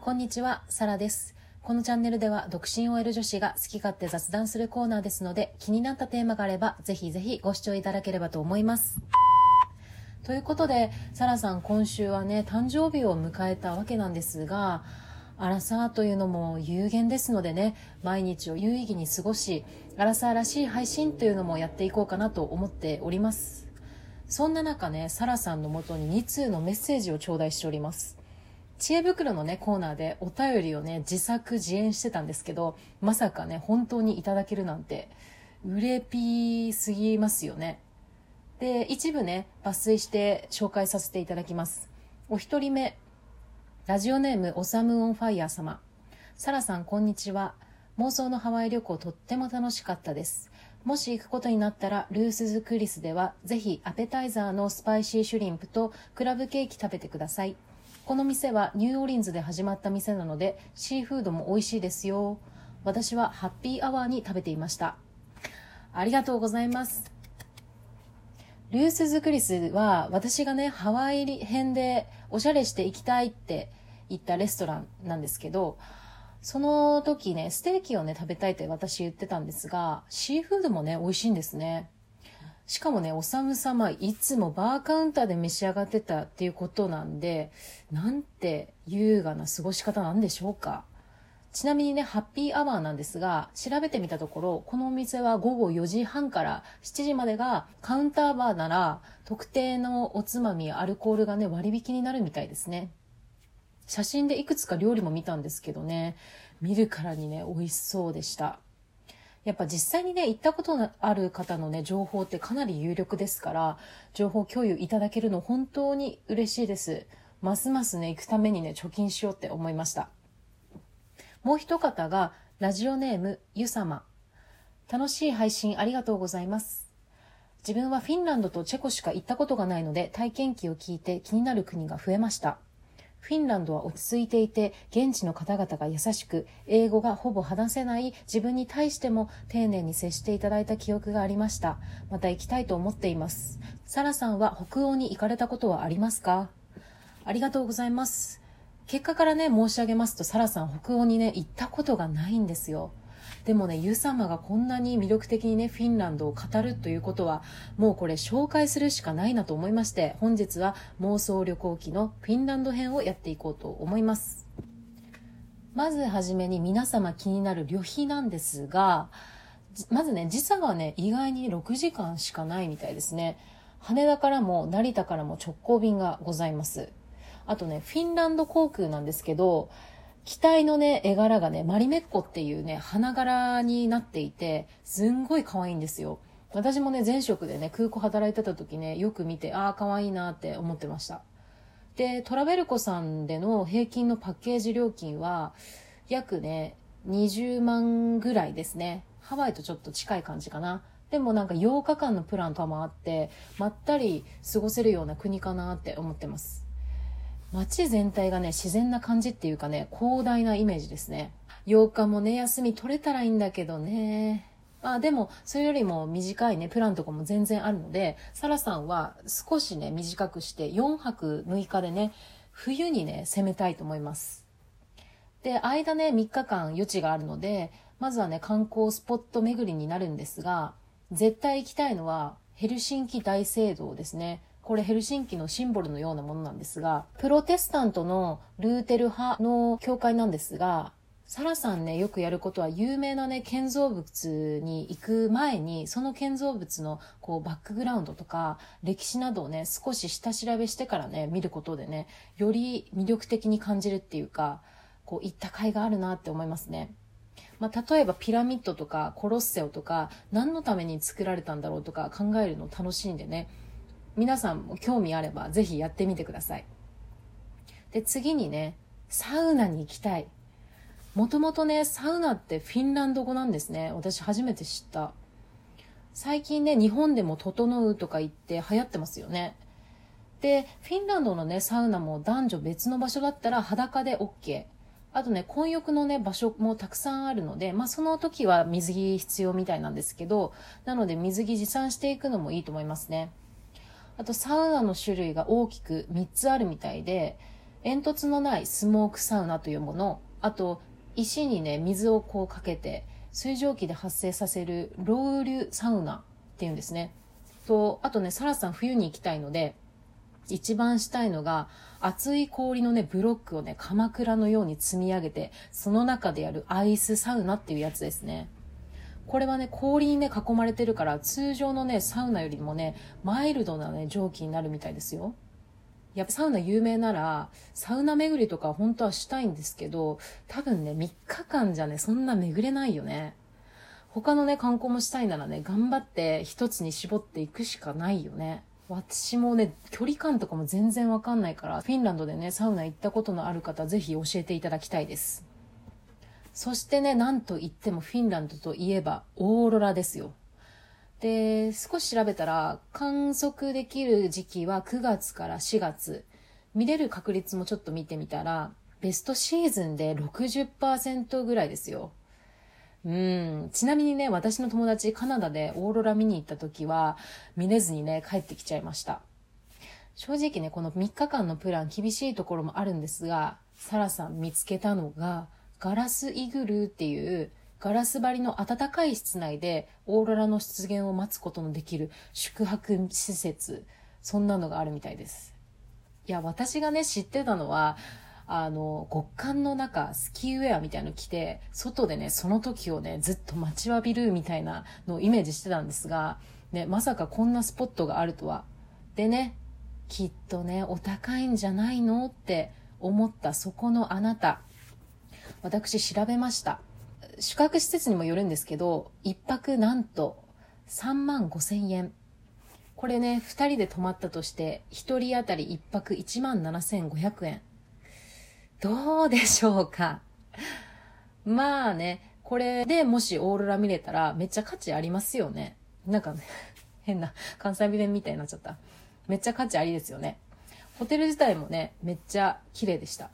こんにちは、サラです。このチャンネルでは独身 OL 女子が好き勝手雑談するコーナーですので、気になったテーマがあれば、ぜひぜひご視聴いただければと思います。ということで、サラさん今週はね、誕生日を迎えたわけなんですが、アラサーというのも有限ですのでね、毎日を有意義に過ごし、アラサーらしい配信というのもやっていこうかなと思っております。そんな中ね、サラさんのもとに2通のメッセージを頂戴しております。知恵袋のね、コーナーでお便りをね、自作自演してたんですけど、まさかね、本当にいただけるなんて、うれぴーすぎますよね。で、一部ね、抜粋して紹介させていただきます。お一人目、ラジオネーム、おさむオンファイヤー様。サラさん、こんにちは。妄想のハワイ旅行とっても楽しかったです。もし行くことになったら、 Ruth's Chris では、ぜひアペタイザーのスパイシーシュリンプとクラブケーキ食べてください。この店はニューオーリンズで始まった店なので、シーフードも美味しいですよ。私はハッピーアワーに食べていました。ありがとうございます。ルースズクリスは私がね、ハワイ編でおしゃれして行きたいって言ったレストランなんですけど、その時ね、ステーキをね、食べたいって私言ってたんですが、シーフードもね、美味しいんですね。しかもね、おさむ様、いつもバーカウンターで召し上がってたっていうことなんで、なんて優雅な過ごし方なんでしょうか。ちなみにね、ハッピーアワーなんですが、調べてみたところ、このお店は午後4時半から7時までがカウンターバーなら、特定のおつまみやアルコールがね、割引になるみたいですね。写真でいくつか料理も見たんですけどね、見るからにね、美味しそうでした。やっぱ実際にね、行ったことのある方のね、情報ってかなり有力ですから、情報共有いただけるの本当に嬉しいです。ますますね、行くためにね、貯金しようって思いました。もう一方が、ラジオネーム、ゆさま。楽しい配信ありがとうございます。自分はフィンランドとチェコしか行ったことがないので、体験記を聞いて気になる国が増えました。フィンランドは落ち着いていて、現地の方々が優しく、英語がほぼ話せない自分に対しても丁寧に接していただいた記憶がありました。また行きたいと思っています。サラさんは北欧に行かれたことはありますか？ありがとうございます。結果からね、申し上げますと、サラさん北欧にね、行ったことがないんですよ。でもね、ユ様がこんなに魅力的にね、フィンランドを語るということは、もうこれ紹介するしかないなと思いまして、本日は妄想旅行記のフィンランド編をやっていこうと思います。まずはじめに皆様気になる旅費なんですが、まずね、時差がね、意外に6時間しかないみたいですね。羽田からも成田からも直行便がございます。あとね、フィンランド航空なんですけど、機体のね、絵柄がね、マリメッコっていうね、花柄になっていて、すんごい可愛いんですよ。私もね、前職でね、空港働いてた時ね、よく見て、ああ、可愛いなって思ってました。で、トラベルコさんでの平均のパッケージ料金は、約ね、20万ぐらいですね。ハワイとちょっと近い感じかな。でもなんか8日間のプランとかもあって、まったり過ごせるような国かなって思ってます。街全体がね、自然な感じっていうかね、広大なイメージですね。8日もね、休み取れたらいいんだけどね。まあでも、それよりも短いね、プランとかも全然あるので、サラさんは少しね、短くして4泊6日でね、冬にね、攻めたいと思います。で、間ね、3日間余地があるので、まずはね、観光スポット巡りになるんですが、絶対行きたいのは、ヘルシンキ大聖堂ですね。これヘルシンキのシンボルのようなものなんですが、プロテスタントのルーテル派の教会なんですが、サラさんね、よくやることは有名なね、建造物に行く前に、その建造物のこうバックグラウンドとか、歴史などをね、少し下調べしてからね、見ることでね、より魅力的に感じるっていうか、こう行った甲斐があるなって思いますね。まあ、例えばピラミッドとかコロッセオとか何のために作られたんだろうとか考えるの楽しいんでね皆さんも興味あればぜひやってみてください。で次にねサウナに行きたい。もともとねサウナってフィンランド語なんですね。私初めて知った。最近ね日本でも「整う」とか言って流行ってますよね。でフィンランドのねサウナも男女別の場所だったら裸で OK あとね、混浴のね、場所もたくさんあるので、まあその時は水着必要みたいなんですけど、なので水着持参していくのもいいと思いますね。あとサウナの種類が大きく3つあるみたいで、煙突のないスモークサウナというもの、あと石にね、水をこうかけて、水蒸気で発生させるロウリュサウナっていうんですね。と、あとね、サラさん冬に行きたいので、一番したいのが、熱い氷のね、ブロックをね、鎌倉のように積み上げて、その中でやるアイスサウナっていうやつですね。これはね、氷にね、囲まれてるから、通常のね、サウナよりもね、マイルドなね、蒸気になるみたいですよ。やっぱサウナ有名なら、サウナ巡りとか本当はしたいんですけど、多分ね、3日間じゃね、そんな巡れないよね。他のね、観光もしたいならね、頑張って一つに絞っていくしかないよね。私もね、距離感とかも全然わかんないから、フィンランドでね、サウナ行ったことのある方、ぜひ教えていただきたいです。そしてね、なんと言ってもフィンランドといえば、オーロラですよ。で、少し調べたら、観測できる時期は9月から4月。見れる確率もちょっと見てみたら、ベストシーズンで60%ぐらいですよ。うん。ちなみにね、私の友達カナダでオーロラ見に行った時は、見れずにね、帰ってきちゃいました。正直ね、この3日間のプラン厳しいところもあるんですが、サラさん見つけたのが、ガラスイグルーっていうガラス張りの暖かい室内でオーロラの出現を待つことのできる宿泊施設、そんなのがあるみたいです。いや、私がね、知ってたのは、あの、極寒の中、スキーウェアみたいなの着て、外でね、その時をね、ずっと待ちわびるみたいなのをイメージしてたんですが、ね、まさかこんなスポットがあるとは。でね、きっとね、お高いんじゃないのって思ったそこのあなた。私調べました。宿泊施設にもよるんですけど、一泊なんと3万5千円。これね、二人で泊まったとして、一人当たり一泊1万7500円。どうでしょうかまあね、これでもしオーロラ見れたらめっちゃ価値ありますよね。なんか、ね、変な関西弁みたいになっちゃった。めっちゃ価値ありですよね。ホテル自体もね、めっちゃ綺麗でした。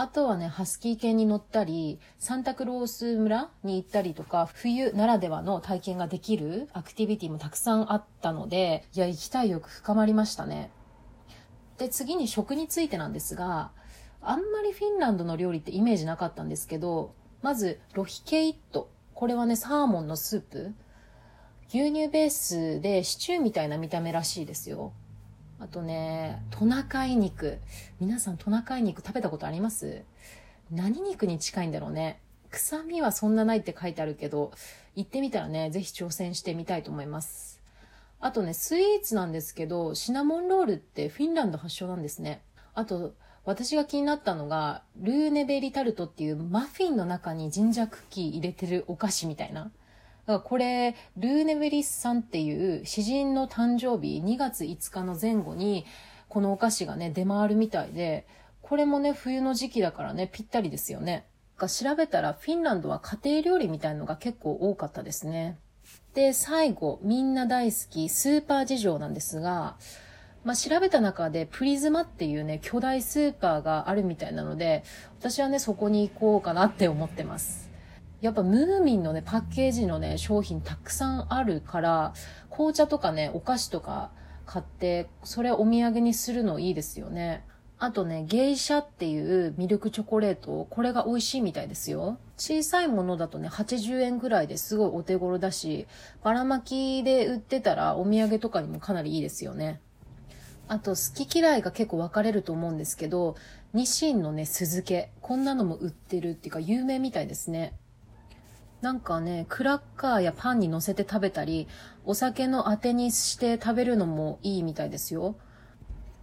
あとはね、ハスキー犬に乗ったり、サンタクロース村に行ったりとか、冬ならではの体験ができるアクティビティもたくさんあったので、いや、行きたい欲深まりましたね。で、次に食についてなんですが、あんまりフィンランドの料理ってイメージなかったんですけど、まず、ロヒケイット。これはね、サーモンのスープ。牛乳ベースでシチューみたいな見た目らしいですよ。あとね、トナカイ肉。皆さんトナカイ肉食べたことあります？何肉に近いんだろうね。臭みはそんなないって書いてあるけど、行ってみたらね、ぜひ挑戦してみたいと思います。あとね、スイーツなんですけど、シナモンロールってフィンランド発祥なんですね。あと、私が気になったのが、ルーネベリタルトっていうマフィンの中にジンジャークッキー入れてるお菓子みたいな。だからこれ、ルーネベリスさんっていう詩人の誕生日2月5日の前後に、このお菓子がね、出回るみたいで、これもね、冬の時期だからね、ぴったりですよね。調べたらフィンランドは家庭料理みたいのが結構多かったですね。で、最後、みんな大好きスーパー事情なんですが、まあ、調べた中でプリズマっていうね、巨大スーパーがあるみたいなので、私はね、そこに行こうかなって思ってます。やっぱムーミンのね、パッケージのね、商品たくさんあるから、紅茶とかね、お菓子とか買って、それお土産にするのいいですよね。あとね、ゲイシャっていうミルクチョコレート、これが美味しいみたいですよ。小さいものだとね、80円ぐらいですごいお手頃だし、ばらまきで売ってたらお土産とかにもかなりいいですよね。あと、好き嫌いが結構分かれると思うんですけど、ニシンのね、酢漬け。こんなのも売ってるっていうか有名みたいですね。なんかね、クラッカーやパンに乗せて食べたり、お酒のあてにして食べるのもいいみたいですよ。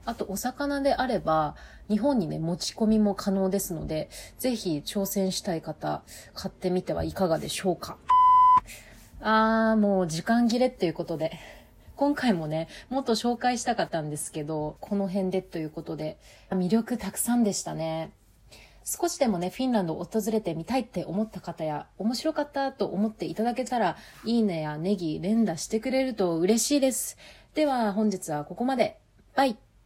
あと、お魚であれば、日本にね、持ち込みも可能ですので、ぜひ挑戦したい方、買ってみてはいかがでしょうか。あー、もう時間切れっていうことで。今回もね、もっと紹介したかったんですけど、この辺でということで、魅力たくさんでしたね。少しでもね、フィンランドを訪れてみたいって思った方や、面白かったと思っていただけたら、いいねやネギ、連打してくれると嬉しいです。では、本日はここまで。バイ